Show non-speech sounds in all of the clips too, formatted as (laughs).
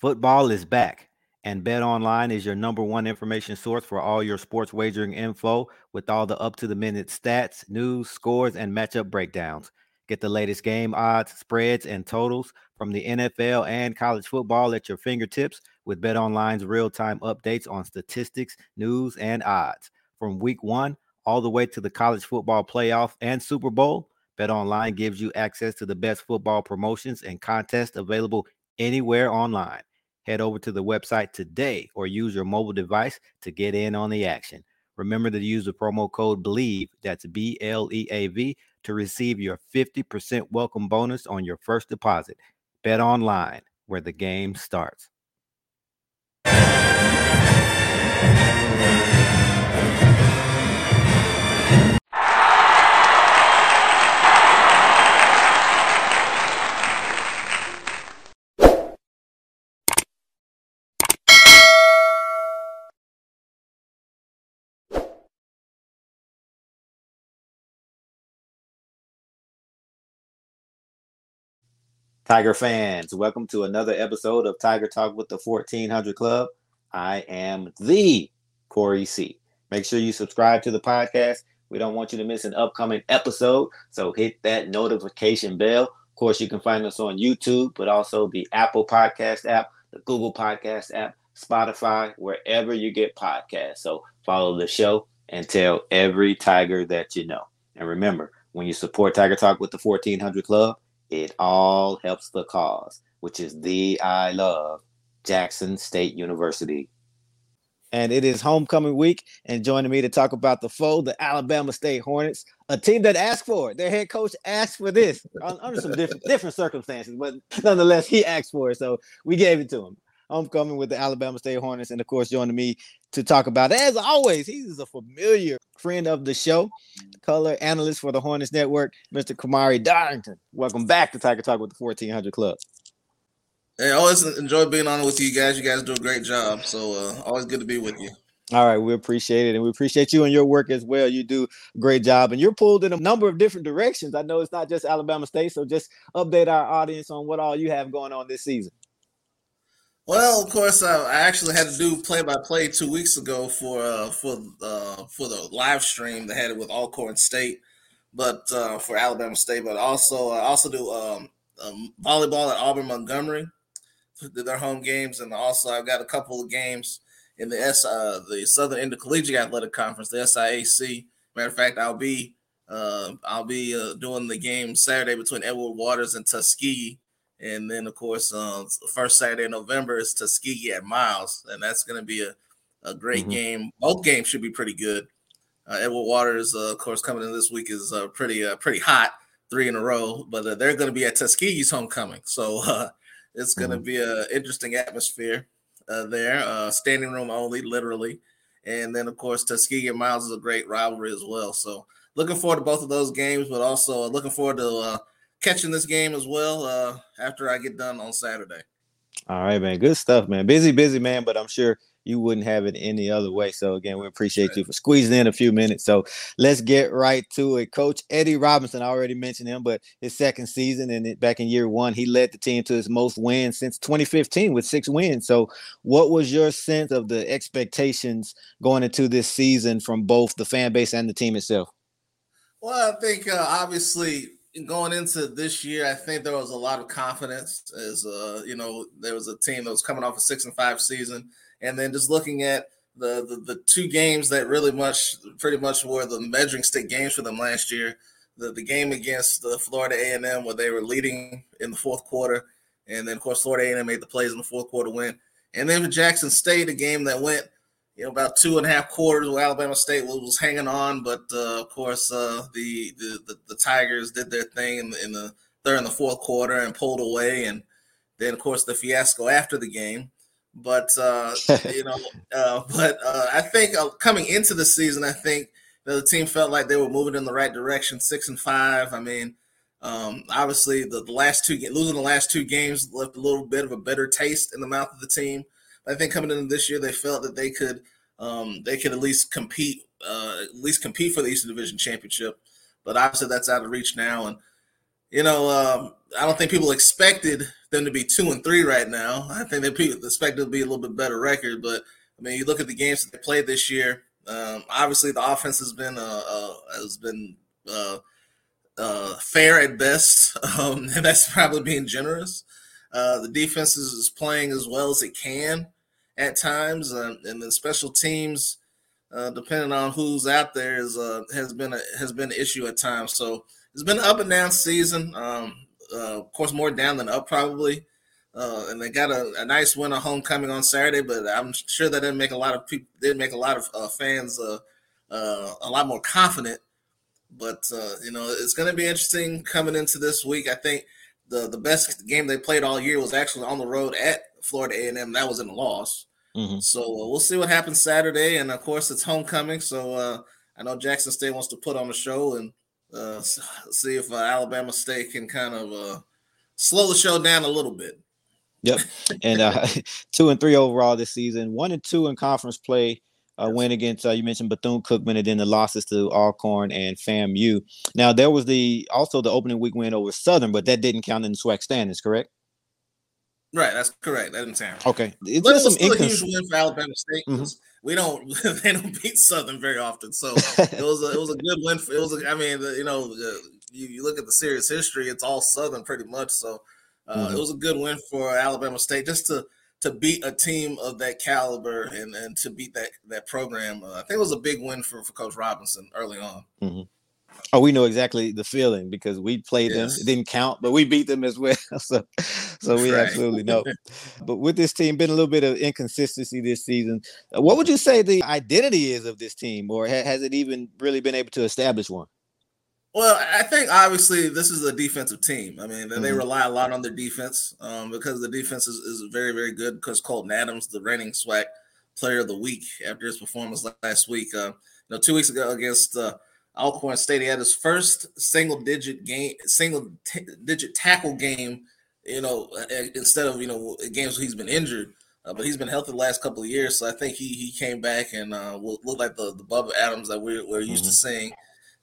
Football is back, and Bet Online is your number one information source for all your sports wagering info with all the up to the minute stats, news, scores, and matchup breakdowns. Get the latest game odds, spreads, and totals from the NFL and college football at your fingertips with Bet Online's real time updates on statistics, news, and odds. From week one all the way to the college football playoff and Super Bowl, Bet Online gives you access to the best football promotions and contests available anywhere online. Head over to the website today or use your mobile device to get in on the action. Remember to use the promo code BLEAV, that's B L E A V, to receive your 50% welcome bonus on your first deposit. Bet online, where the game starts. Tiger fans, welcome to another episode of Tiger Talk with the 1400 Klub. I am the Corey C. Make sure you subscribe to the podcast. We don't want you to miss an upcoming episode, so hit that notification bell. Of course, you can find us on YouTube, but also the Apple Podcast app, the Google Podcast app, Spotify, wherever you get podcasts. So follow the show and tell every Tiger that you know. And remember, when you support Tiger Talk with the 1400 Klub, it all helps the cause, which is the I love Jackson State University. And it is homecoming week, and joining me to talk about the foe, the Alabama State Hornets, a team that asked for it. Their head coach asked for this under some different (laughs) different circumstances, but nonetheless, he asked for it, so we gave it to him. Homecoming with the Alabama State Hornets, and of course, joining me to talk about as always, he's a familiar friend of the show, color analyst for the Hornets Network, Mr. Kamari Darrington. Welcome back to Tiger Talk with the 1400 Klub. Hey, always enjoy being on with you guys. You guys do a great job. So uh, always good to be with you. All right, we appreciate it, and we appreciate you and your work as well. You do a great job, and you're pulled in a number of different directions. I know it's not just Alabama State, so just update our audience on what all you have going on this season. Well, of course, uh, I actually had to do play by play two weeks ago for uh, for uh, for the live stream that had it with Alcorn State, but uh, for Alabama State. But also, I also do um, um, volleyball at Auburn Montgomery, their home games, and also I've got a couple of games in the S uh, the Southern Intercollegiate Athletic Conference, the SIAC. Matter of fact, I'll be uh, I'll be doing the game Saturday between Edward Waters and Tuskegee and then, of course, uh, first Saturday in November is Tuskegee at Miles, and that's going to be a, a great mm-hmm. game. Both games should be pretty good. Uh, Edward Waters, uh, of course, coming in this week is uh, pretty uh, pretty hot, three in a row. But uh, they're going to be at Tuskegee's homecoming, so (laughs) uh, it's going to mm-hmm. be an interesting atmosphere there. standing room only, literally. And then, of course, Tuskegee and Miles is a great rivalry as well. So looking forward to both of those games, but also looking forward to catching this game as well uh, after I get done on Saturday. All right, man. Good stuff, man. Busy, busy, man. But I'm sure you wouldn't have it any other way. So again, we appreciate you for squeezing in a few minutes. So let's get right to it. Coach Eddie Robinson, I already mentioned him, but his second season and back in year one, he led the team to his most wins since 2015 with six wins. So what was your sense of the expectations going into this season from both the fan base and the team itself? Well, I think uh, obviously going into this year, I think there was a lot of confidence as uh, you know, there was a team that was coming off a six and five season, and then just looking at the, the the, two games that really much pretty much were the measuring stick games for them last year. The the game against the Florida A and M where they were leading in the fourth quarter, and then of course Florida A and M made the plays in the fourth quarter win, and then with Jackson State, a game that went you know, about two and a half quarters where Alabama State was, was hanging on, but uh, of course uh, the, the, the the Tigers did their thing in the, in the third and the fourth quarter and pulled away, and then of course the fiasco after the game. But uh, (laughs) you know, uh, but uh, I think uh, coming into the season, I think the team felt like they were moving in the right direction, six and five. I mean, um, obviously the, the last two losing the last two games left a little bit of a bitter taste in the mouth of the team. I think coming into this year, they felt that they could um, they could at least compete, uh, at least compete for the Eastern Division championship. But obviously, that's out of reach now. And you know, um, I don't think people expected them to be two and three right now. I think they expected to be a little bit better record, but I mean, you look at the games that they played this year. Um, obviously, the offense has been uh, uh, has been uh, uh fair at best, (laughs) um, and that's probably being generous. Uh, the defense is playing as well as it can at times, uh, and the special teams, depending on who's out there, is has been a has been an issue at times. So it's been an up and down season. Um, of course, more down than up probably. Uh, and they got a, a, nice win on homecoming on Saturday, but I'm sure that didn't make a lot of people didn't make a lot of uh, fans uh, uh a lot more confident. But uh, you know, it's going to be interesting coming into this week. I think the the best game they played all year was actually on the road at Florida A&M. That was in a loss. Mm-hmm. So uh, we'll see what happens Saturday, and of course it's homecoming. So I know Jackson State wants to put on a show and see if Alabama State can kind of slow the show down a little bit. Yep. And uh, (laughs) two and three overall this season. One and two in conference play. Uh. Win against uh, you mentioned Bethune Cookman, and then the losses to Alcorn and FAMU. Now there was the also the opening week win over Southern, but that didn't count in the SWAC standings, correct? Right, that's correct. That didn't count. Okay, it's but it was still incons- a huge win for Alabama State. Mm-hmm. We don't (laughs) they don't beat Southern very often, so it was a, it was a good win. For, it was a, I mean the, you know the, you, you look at the series history, it's all Southern pretty much. So uh, mm-hmm. It was a good win for Alabama State just to to beat a team of that caliber and, and to beat that that program. Uh, I think it was a big win for, for Coach Robinson early on. Mm-hmm. Oh, we know exactly the feeling because we played yes. them. It didn't count, but we beat them as well. (laughs) so, so we right. absolutely know. (laughs) but with this team, been a little bit of inconsistency this season. Uh, what would you say the identity is of this team, or ha- has it even really been able to establish one? Well, I think obviously this is a defensive team. I mean, mm-hmm. they rely a lot on their defense um, because the defense is, is, very, very good. Because Colton Adams, the reigning SWAC Player of the Week after his performance last week, uh, you know, two weeks ago against uh, Alcorn State, he had his first single-digit game, single-digit tackle game. You know, instead of you know games he's been injured, uh, but he's been healthy the last couple of years. So I think he he came back and uh, looked like the the Bubba Adams that we're, we're used mm-hmm. to seeing.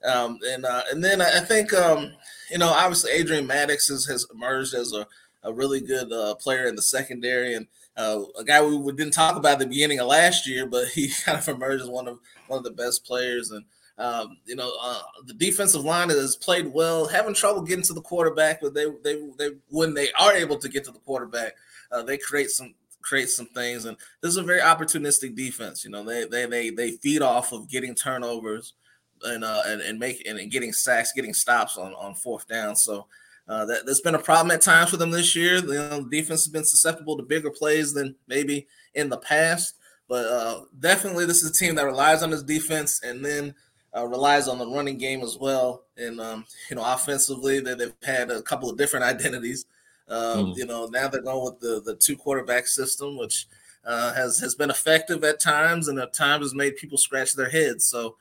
Um, and uh, and then I think um, you know obviously Adrian Maddox has, has emerged as a, a really good uh, player in the secondary and uh, a guy we didn't talk about at the beginning of last year, but he (laughs) kind of emerged as one of one of the best players. And um, you know uh, the defensive line has played well, having trouble getting to the quarterback, but they they they when they are able to get to the quarterback, uh, they create some create some things. And this is a very opportunistic defense. You know they they they they feed off of getting turnovers and uh, and, and make and getting sacks, getting stops on, on fourth down. So uh, that that's been a problem at times for them this year. You know, the defense has been susceptible to bigger plays than maybe in the past. But uh, definitely, this is a team that relies on this defense and then uh, relies on the running game as well. And um, you know, offensively, they, they've had a couple of different (laughs) identities. Um, mm. You know, now they're going with the the two quarterback system, which uh, has has been effective at times, and at times has made people scratch their heads. So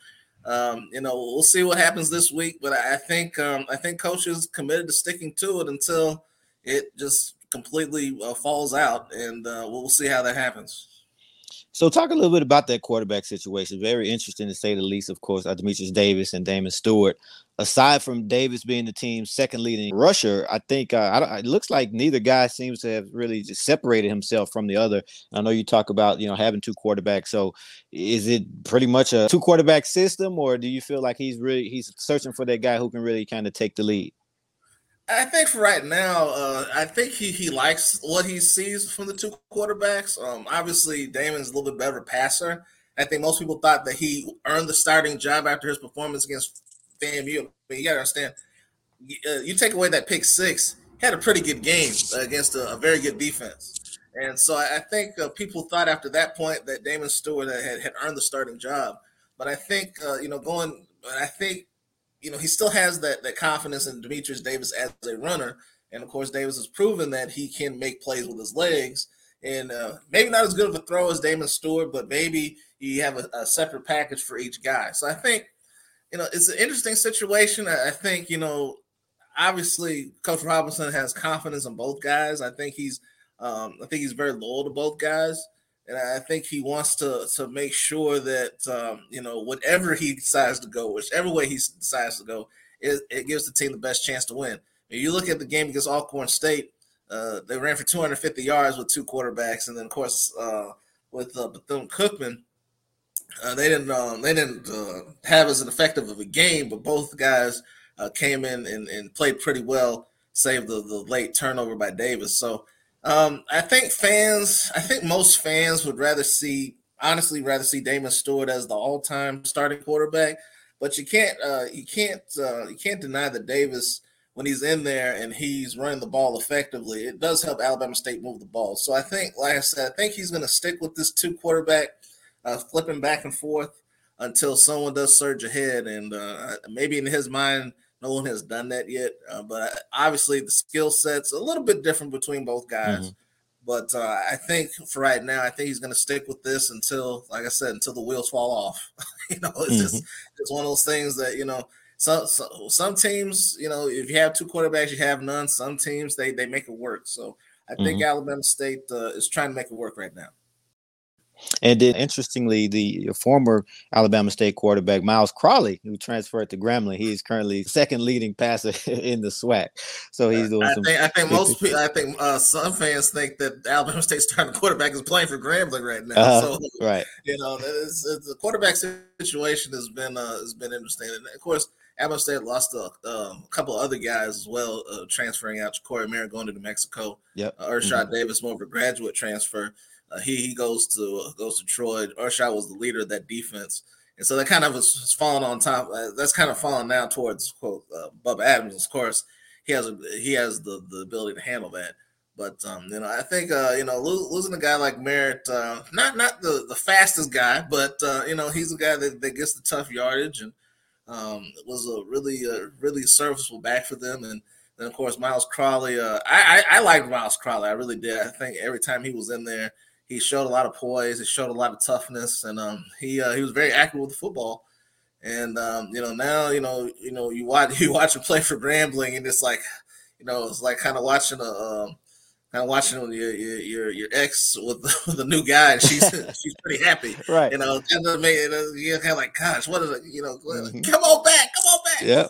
um, you know, we'll see what happens this week, but I think um, I think coach is committed to sticking to it until it just completely uh, falls out, and uh, we'll see how that happens. So, talk a little bit about that quarterback situation. Very interesting to say the least. Of course, uh, Demetrius Davis and Damon Stewart. Aside from Davis being the team's second leading rusher, I think uh, it looks like neither guy seems to have really separated himself from the other. I know you talk about you know having two quarterbacks. So, is it pretty much a two quarterback system, or do you feel like he's really he's searching for that guy who can really kind of take the lead? I think for right now, uh, I think he he likes what he sees from the two quarterbacks. Um, obviously, Damon's a little bit better passer. I think most people thought that he earned the starting job after his performance against But you got to understand, uh, you take away that pick six, had a pretty good game against a, a very good defense. And so I, I think uh, people thought after that point that Damon Stewart had, had earned the starting job. But I think, uh, you know, going, I think you know, he still has that that confidence in Demetrius Davis as a runner. And of course, Davis has proven that he can make plays with his legs. And uh, maybe not as good of a throw as Damon Stewart, but maybe you have a, a, separate package for each guy. So I think, you know, it's an interesting situation. I, I think, you know, obviously Coach Robinson has confidence in both guys. I think he's, um, I think he's very loyal to both guys and I think he wants to to make sure that um, you know whatever he decides to go, whichever way he decides to go, it, it gives the team the best chance to win. If you look at the game against Alcorn State, uh, they ran for 250 yards with two quarterbacks, and then of course uh, with uh, Bethune Cookman, uh, they didn't um, they didn't uh, have as an effective of a game, but both guys uh, came in and, and, played pretty well, save the, the late turnover by Davis. So um, I think fans, I think most fans would rather see, honestly, rather see Damon Stewart as the all-time starting quarterback. But you can't, uh, you can't, uh, you can't deny that Davis, when he's in there and he's running the ball effectively, it does help Alabama State move the ball. So I think, like I said, I think he's going to stick with this two quarterback, uh, flipping back and forth until someone does surge ahead. And uh, maybe in his mind, no one has done that yet. Uh, but obviously, the skill set's a little bit different between both guys. Mm-hmm. But uh, I think for right now, I think he's going to stick with this until, like I said, until the wheels fall off. (laughs) you know, it's mm-hmm. just it's one of those things that you know. Some, some some teams, you know, if you have two quarterbacks, you have none. Some teams they they make it work. So I think mm-hmm. Alabama State uh, is trying to make it work right now. And then, interestingly, the former Alabama State quarterback Myles Crawley, who transferred to Grambling, he is currently second leading passer (laughs) in the SWAC. So he's doing I some. Think, I think most people, I think uh, some fans think that Alabama (laughs) State starting quarterback is playing for Grambling right now. Uh, so, right, you know, it's, it's, the quarterback situation has been uh, has been interesting, and of course. Alabama State lost a, um, a couple other guys as well, uh, transferring out. Corey Merritt going to New Mexico. Yep. Uh, mm-hmm. Davis, more of a graduate transfer. Uh, he he goes to goes to Troy. Irshad was the leader of that defense, and so that kind of is falling on top. Uh, that's kind of falling now towards quote uh, Bubba Adams. Of course, he has a he has the the ability to handle that. But um, you know, I think uh, you know lo- losing a guy like Merritt, uh, not not the, the fastest guy, but uh, you know he's a guy that, that gets the tough yardage and um, was a really uh, really serviceable back for them. And then of course Myles Crawley, uh, I, I I liked Myles Crawley, I really did. I think every time he was in there, he showed a lot of poise. He showed a lot of toughness, and um, he uh, he was very accurate with the football. And um, you know now you know you know you watch (laughs) you watch him play for Grambling, and it's like you know it's like kind of watching a um, kind of watching your your your, your ex with, (laughs) with a new guy, and she's (laughs) she's pretty happy, right? You know, kind of make, you're kind of like, gosh, what is it? You know, mm-hmm. come on back, come on back. Yeah.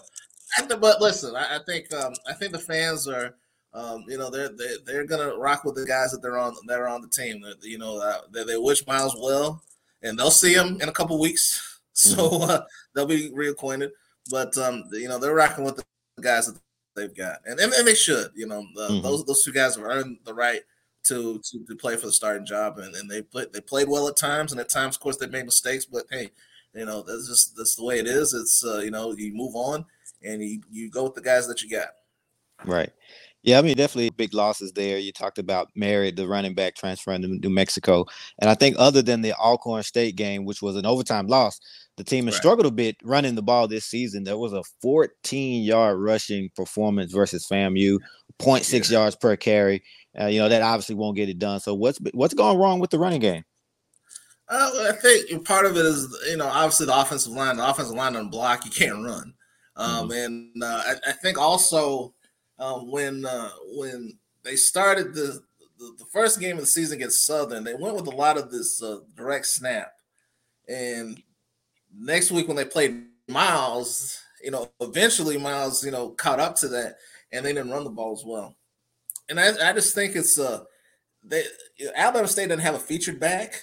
But listen, I, I think um, I think the fans are um, you know they're, they're they're gonna rock with the guys that they're on that are on the team. You know uh, they, they wish Myles well, and they'll see him in a couple weeks, (laughs) so mm-hmm. uh, they'll be reacquainted. But um, you know they're rocking with the guys that they've got, and, and, and they should. You know uh, mm-hmm. those those two guys have earned the right to to, to play for the starting job, and, and they played they played well at times, and at times, of course, they made mistakes. But hey, you know that's just that's the way it is. It's uh, you know you move on and you you go with the guys that you got. Right. Yeah, I mean, definitely big losses there. You talked about Merritt, the running back transferring to New Mexico. And I think other than the Alcorn State game, which was an overtime loss, the team has right. struggled a bit running the ball this season. There was a 14 yard rushing performance versus FAMU, 0.6 yeah. yards per carry. Uh, you know, that obviously won't get it done. So what's what's going wrong with the running game? Uh, I think part of it is, you know, obviously the offensive line. The offensive line on block, you can't run. Um, mm-hmm. And uh, I, I think also um, when uh, when they started the, the, the first game of the season against Southern, they went with a lot of this uh, direct snap, and next week when they played Miles, you know, eventually Miles, you know, caught up to that, and they didn't run the ball as well. And I, I just think it's uh, they Alabama State doesn't have a featured back,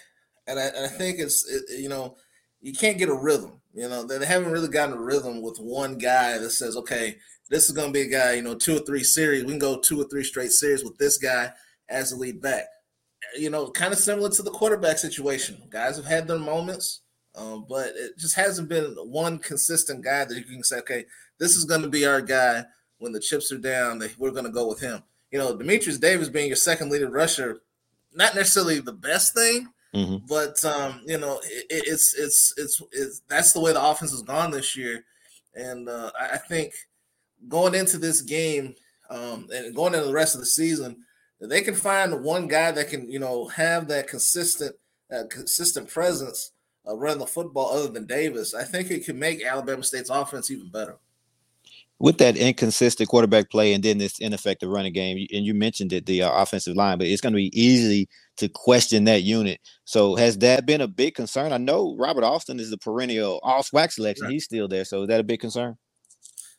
and I, and I think it's it, you know you can't get a rhythm. You know, they haven't really gotten a rhythm with one guy that says, okay, this is going to be a guy, you know, two or three series. We can go two or three straight series with this guy as the lead back. You know, kind of similar to the quarterback situation. Guys have had their moments, um, but it just hasn't been one consistent guy that you can say, okay, this is going to be our guy when the chips are down. We're going to go with him. You know, Demetrius Davis being your second leading rusher, not necessarily the best thing, mm-hmm. but um, you know, it, it's, it's, it's it's that's the way the offense has gone this year, and uh, I think going into this game um, and going into the rest of the season, they can find one guy that can, you know, have that consistent, uh, consistent presence uh, running the football other than Davis, I think it can make Alabama State's offense even better. With that inconsistent quarterback play and then this ineffective running game, and you mentioned it, the uh, offensive line, but it's going to be easy to question that unit. So has that been a big concern? I know Robert Austin is the perennial all SWAC selection. Right. He's still there. So is that a big concern?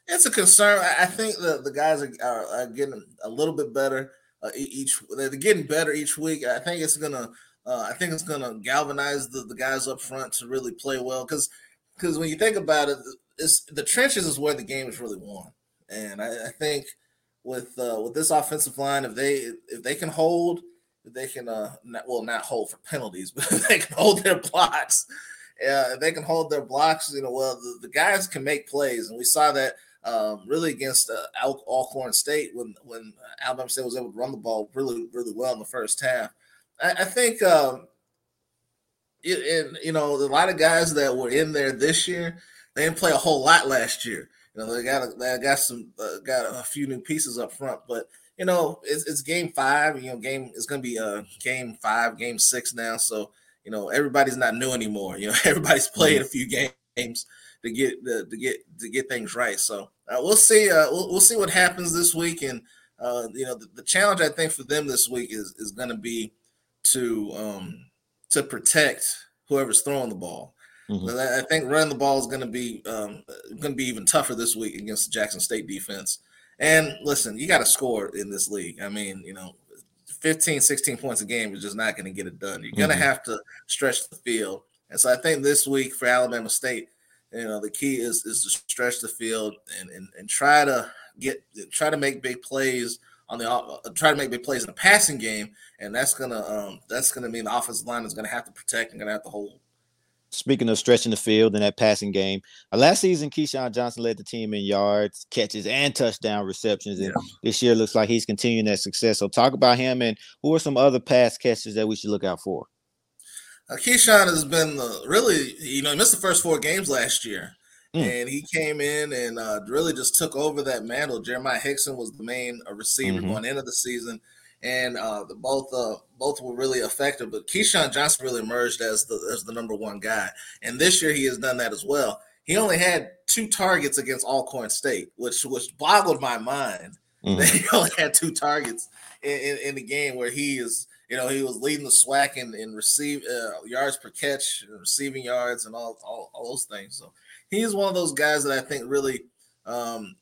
It's a concern. I think the, the guys are, are, are getting a little bit better uh, each. They're getting better each week. I think it's gonna. Uh, I think it's gonna galvanize the, the guys up front to really play well because because when you think about it, it's the trenches is where the game is really won, and I, I think with uh, with this offensive line, if they if they can hold, if they can uh not, well not hold for penalties, (laughs) but they can hold their blocks, uh, if they can hold their blocks. You know, well the, the guys can make plays, and we saw that um, really against uh, Al- Alcorn State when when Alabama State was able to run the ball really really well in the first half. I, I think. Um, it, and you know, a lot of guys that were in there this year, they didn't play a whole lot last year. You know, they got they got some uh, got a few new pieces up front, but you know, it's, it's game five. You know, game it's going to be uh game five, game six now. So you know, everybody's not new anymore. You know, (laughs) everybody's played a few games to get the, to get to get things right. So uh, we'll see. Uh, we'll, we'll see what happens this week, and uh, you know, the, the challenge I think for them this week is is going to be to um to protect whoever's throwing the ball. Mm-hmm. I think running the ball is going to be um, going to be even tougher this week against the Jackson State defense. And listen, you got to score in this league. I mean, you know, 15, 16 points a game is just not going to get it done. You're going to mm-hmm. have to stretch the field. And so I think this week for Alabama State, you know, the key is is to stretch the field and and, and try to get try to make big plays on the uh, try to make big plays in the passing game, and that's gonna um, that's gonna mean the offensive line is gonna have to protect and gonna have to hold. Speaking of stretching the field in that passing game, uh, last season Kisean Johnson led the team in yards, catches, and touchdown receptions, and yeah. this year looks like he's continuing that success. So, talk about him and who are some other pass catchers that we should look out for. Uh, Kisean has been uh, really, you know, he missed the first four games last year, mm. and he came in and uh, really just took over that mantle. Jeremiah Hickson was the main uh, receiver mm-hmm. going into the season and uh, the, both uh, both were really effective. But Kisean Johnson really emerged as the as the number one guy, and this year he has done that as well. He only had two targets against Alcorn State, which which boggled my mind. (laughs) That he only had two targets in, in, in, the game where he is, you know, he was leading the SWAC in, in receive uh, yards per catch, receiving yards, and all, all, all those things. So he's one of those guys that I think really um,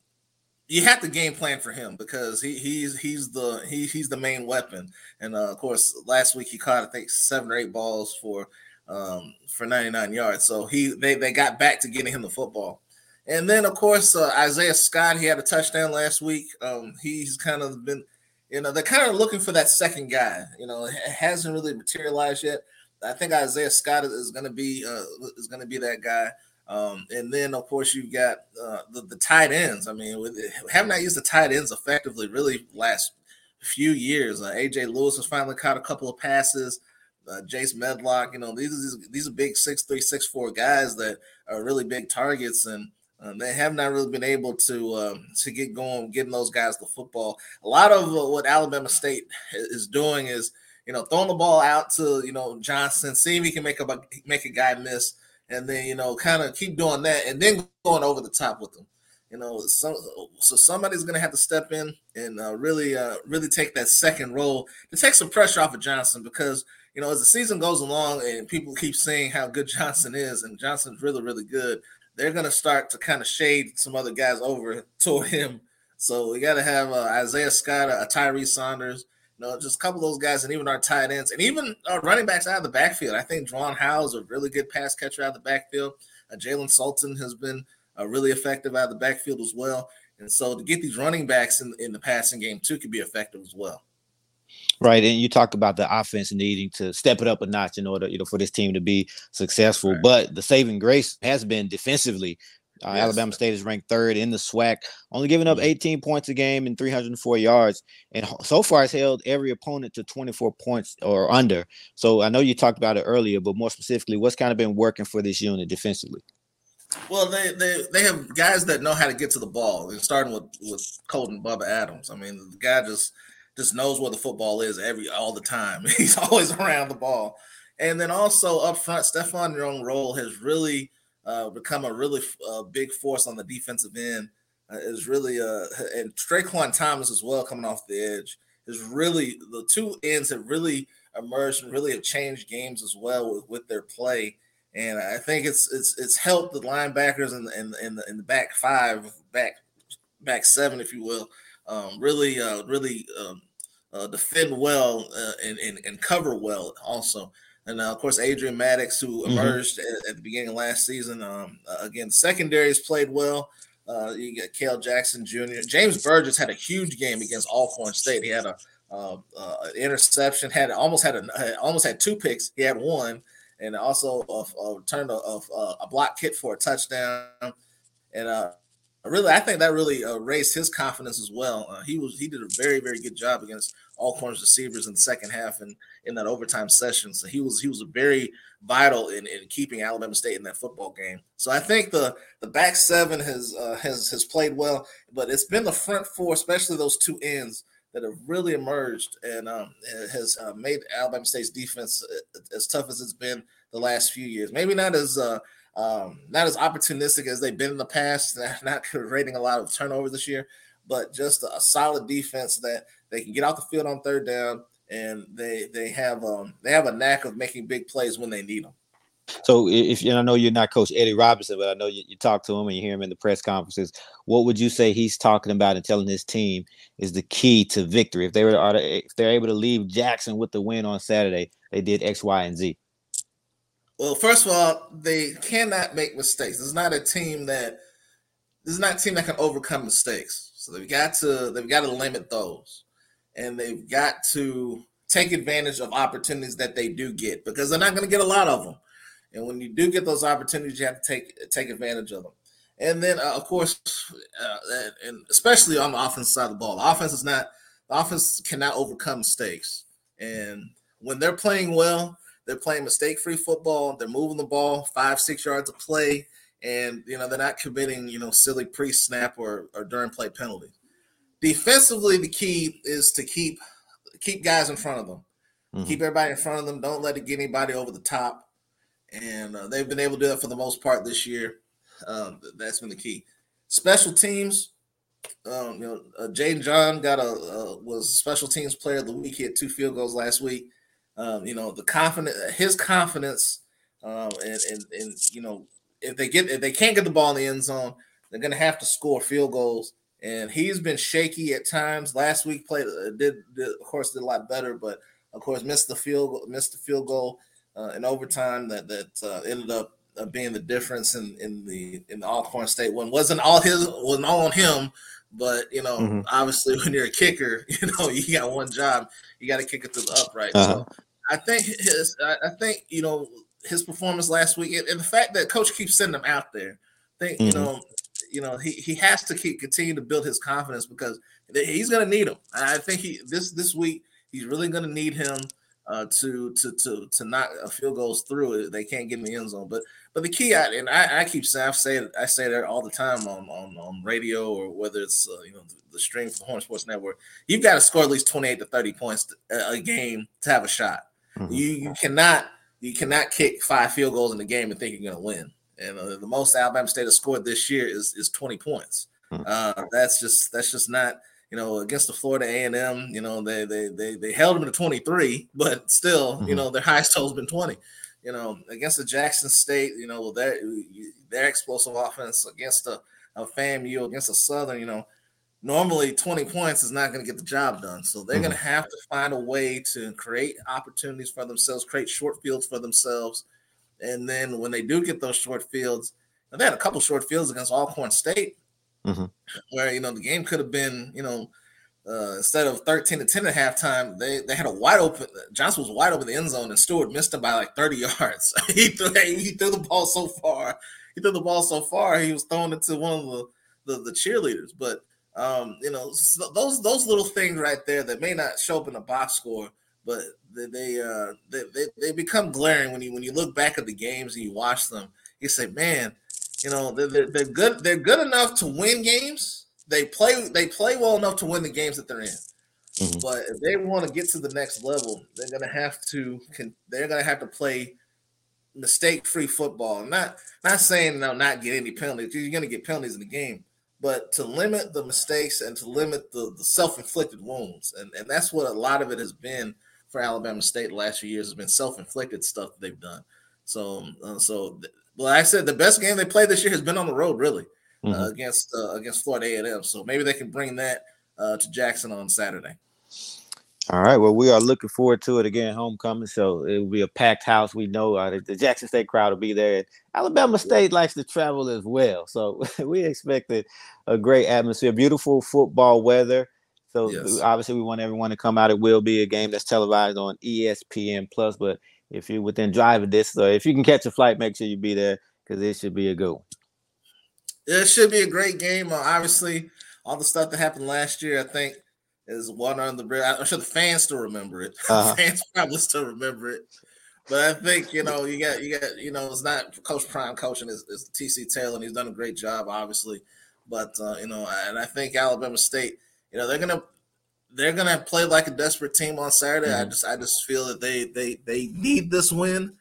you have to game plan for him because he he's he's the he, he's the main weapon. And uh, of course, last week he caught I think seven or eight balls for um, for 99 yards. So he they they got back to getting him the football. And then of course uh, Isaiah Scott he had a touchdown last week. Um, he's kind of been you know they're kind of looking for that second guy. You know it hasn't really materialized yet. I think Isaiah Scott is going to be uh, is going to be that guy. Um, and then, of course, you've got uh, the, the tight ends. I mean, with, have not used the tight ends effectively really last few years. Uh, AJ Lewis has finally caught a couple of passes. Uh, Jace Medlock, you know, these are these are big six three six four guys that are really big targets, and uh, they have not really been able to um, to get going, getting those guys the football. A lot of uh, what Alabama State is doing is, you know, throwing the ball out to you know Johnson, seeing if he can make a make a guy miss and then you know kind of keep doing that and then going over the top with them you know so, so somebody's gonna have to step in and uh, really uh, really take that second role to take some pressure off of johnson because you know as the season goes along and people keep saying how good (laughs) johnson is and johnson's really really good they're gonna start to kind of shade some other guys over (laughs) toward him so we got to have uh, isaiah scott a tyree saunders you know, just a couple of those guys, and even our tight ends, and even our running backs out of the backfield. I think Juwan is a really good pass catcher out of the backfield. Uh, Jalen Sultan has been uh, really effective out of the backfield as well. And so to get these running backs in, in the passing game too could be effective as well. Right, and you talk about the offense needing to step it up a notch in order, you know, for this team to be successful. Right. But the saving grace has been defensively uh, yes. Alabama State is ranked third in the SWAC, only giving up mm-hmm. 18 points a game and 304 yards, and so far has held every opponent to 24 points or under. So I know you talked about it earlier, but more specifically, what's kind of been working for this unit defensively? Well, they they, they have guys that know how to get to the ball. They're starting with with Colton Bubba Adams. I mean, the guy just just knows where the football is every all the time. (laughs) He's always around the ball. And then also up front, Stefan Young role has really uh, become a really uh, big force on the defensive end. Uh, is really uh and Straquan Thomas as well coming off the edge is really the two ends have really emerged and really have changed games as well with, with their play. And I think it's it's it's helped the linebackers and in, in, the in the back five, back back seven, if you will, um, really uh, really um, uh, defend well uh, and, and, and cover well also. And uh, of course, Adrian Maddox, who mm-hmm. emerged mm-hmm. at, at, the beginning of last season. Um, uh, again, secondaries played well. Uh, you got Kale Jackson Jr. James Burgess had a huge game against Alcorn State. He had a uh, uh, interception, had almost had a almost had two picks. He had one, and also a, a returned a, a, a block kick for a touchdown. And uh, really, I think that really uh, raised his confidence as well. Uh, he was he did a very very good job against Alcorn's receivers in the second half and in that overtime session. So he was he was very vital in, in keeping Alabama State in that football game. So I think the the back seven has uh, has has played well, but it's been the front four, especially those two ends, that have really emerged and um, has uh, made Alabama State's defense uh, as tough as it's been the last few years. Maybe not as uh, um, not as opportunistic as they've been in the past, (laughs) not creating a lot of turnovers this year, but just a, solid defense that they can get out the field on third down, and they they have um they have a knack of making big plays when they need them. So if and I know you're not Coach Eddie Robinson, but I know you, you talk to him and you hear him in the press conferences. What would you say he's talking about and telling his team is the key to victory? If they were if they're able to leave Jackson with the win on Saturday, they did X, Y, and Z. Well, first of all, they cannot make mistakes. It's not a team that this is not a team that can overcome mistakes. So they've got to they've got to limit those, and they've got to take advantage of opportunities that they do get because they're not going to get a lot of them. And when you do get those opportunities, you have to take take advantage of them. And then, uh, of course, uh, and especially on the offensive side of the ball, the offense is not the offense cannot overcome mistakes. And when they're playing well, they're playing mistake-free football. They're moving the ball five, six yards of play, and you know they're not committing you know silly pre-snap or, or during play penalties. Defensively, the key is to keep keep guys in front of them, mm-hmm. keep everybody in front of them. Don't let it get anybody over the top and uh, they've been able to do that for the most part this year. Um, that's been the key. Special teams, um, you know, uh, Jaden John got a uh, was special teams player of the week. He had two field goals last week. Um, you know, the confidence, his confidence, um, and, and and you know, if they get if they can't get the ball in the end zone, they're going to have to score field goals. And he's been shaky at times. Last week played uh, did, did of course did a lot better, but of course missed the field missed the field goal uh, in overtime that that uh, ended up uh, being the difference in in the in the Alcorn State one. wasn't all his wasn't all on him, but you know mm-hmm. obviously (laughs) when you're a kicker, (laughs) you know you got one job, you got to kick it to the upright. Uh-huh. So I think his I, think you know his performance last week and, the fact that coach keeps sending him out there. I think mm-hmm. you know you know he, he has to keep continue to build his confidence because he's going to need him. I think he this this week he's really going to need him uh, to to to to knock a field goals through. They can't get in the end zone. But but the key, I, and I, I keep saying, I say it, I say that all the time on on, on radio or whether it's uh, you know the, the stream for the Horn Sports Network. You've got to score at least twenty eight to thirty points to, a game to have a shot. Mm-hmm. You you cannot you cannot kick five field goals in the game and think you're going to win. And uh, the most Alabama State has scored this year is is twenty points. Mm-hmm. Uh, that's just that's just not you know, against the Florida A and M, you know, they they they they held them to 23, but still, mm-hmm. you know, their highest total has been 20. You know, against the Jackson State, you know, their their explosive offense against a, a FAMU, against a Southern, you know, normally 20 points is not going to get the job done. So they're mm-hmm. going to have to find a way to create opportunities for themselves, create short fields for themselves. And then when they do get those short fields, they had a couple short fields against Alcorn State mm-hmm. where you know the game could have been you know uh, instead of 13 to 10 at halftime, they, they had a wide open. Johnson was wide open the end zone, and Stewart missed him by like 30 (laughs) yards. he threw (laughs) he threw the ball so far. He threw the ball so far. He was throwing it to one of the the, the cheerleaders. But um, you know so those those little things right there that may not show up in the box score, but they they, uh, they they they become glaring when you when you look back at the games and you watch them. You say, man, you know, they're, they're, they're good. They're good enough to win games. They play. They play well enough to win the games that they're in. Mm-hmm. But if they want to get to the next level, they're gonna have to. They're gonna have to play mistake-free football. I'm not not saying they'll not get any penalties. You're gonna get penalties in the game, but to limit the mistakes and to limit the, the self-inflicted wounds, and and that's what a lot of it has been for Alabama State the last few years has been self-inflicted stuff they've done. So uh, so well, I said the best game they played this year has been on the road, really, uh, mm-hmm. uh, against uh, against Florida A&M. So maybe they can bring that uh, to Jackson on Saturday. All right. Well, we are looking forward to it again, homecoming. So it will be a packed house. We know uh, the Jackson State crowd will be there. Alabama State likes to travel as well. So (laughs) we expected a great atmosphere, beautiful football weather. So yes. obviously, we want everyone to come out. It will be a game that's televised on ESPN Plus. But if you're within driving distance, or if you can catch a flight, make sure you be there because it should be a good one. It should be a great game. Uh, obviously, all the stuff that happened last year, I think is water on the bridge. I'm sure the fans still remember it. (laughs) Uh-huh. fans probably still remember it. But I think you know you got you got you know it's not Coach Prime coaching is, is TC Taylor and he's done a great job obviously, but uh, you know and I think Alabama State you know they're gonna they're gonna play like a desperate team on Saturday. Mm-hmm. I just I just feel that they they they need this win.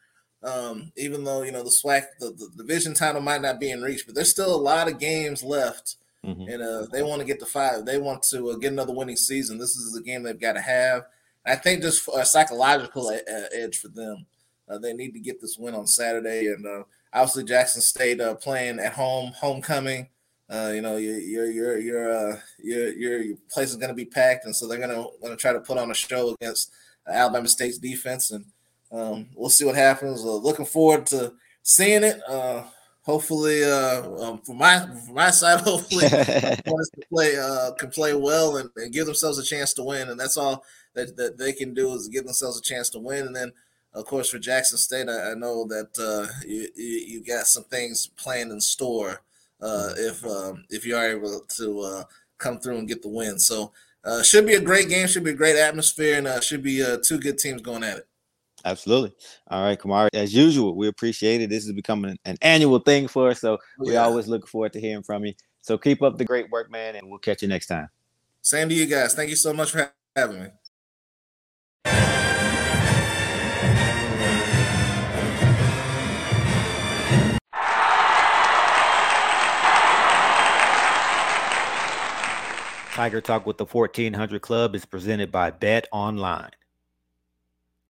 Um, even though you know the SWAC the, the division title might not be in reach, but there's still a lot of games left Mm-hmm. And uh, they want to get the five. They want to uh, get another winning season. This is the game they've got to have. I think just a psychological a- edge for them. Uh, they need to get this win on Saturday. And uh, obviously, Jackson State uh, playing at home, homecoming. Uh, you know, your your your your your, place is going to be packed, and so they're going to going to try to put on a show against Alabama State's defense, and um, we'll see what happens. looking forward to seeing it hopefully, uh, um, for my for my side, (laughs) hopefully, (laughs) to play uh, can play well and, and, give themselves a chance to win, and that's all that, that they can do is give themselves a chance to win. And then, of course, for Jackson State, I, I know that uh, you, you got some things planned in store uh, if um, if you are able to uh, come through and get the win. So. Uh, should be a great game. Should be a great atmosphere, and uh, should be uh, two good teams going at it. Absolutely. All right, Kamari. As usual, we appreciate it. This is becoming an annual thing for us, so oh, we yeah. always look forward to hearing from you. So keep up the great work, man, and we'll catch you next time. Same to you guys. Thank you so much for having me. Tiger Talk with the 1400 Klub is presented by Bet Online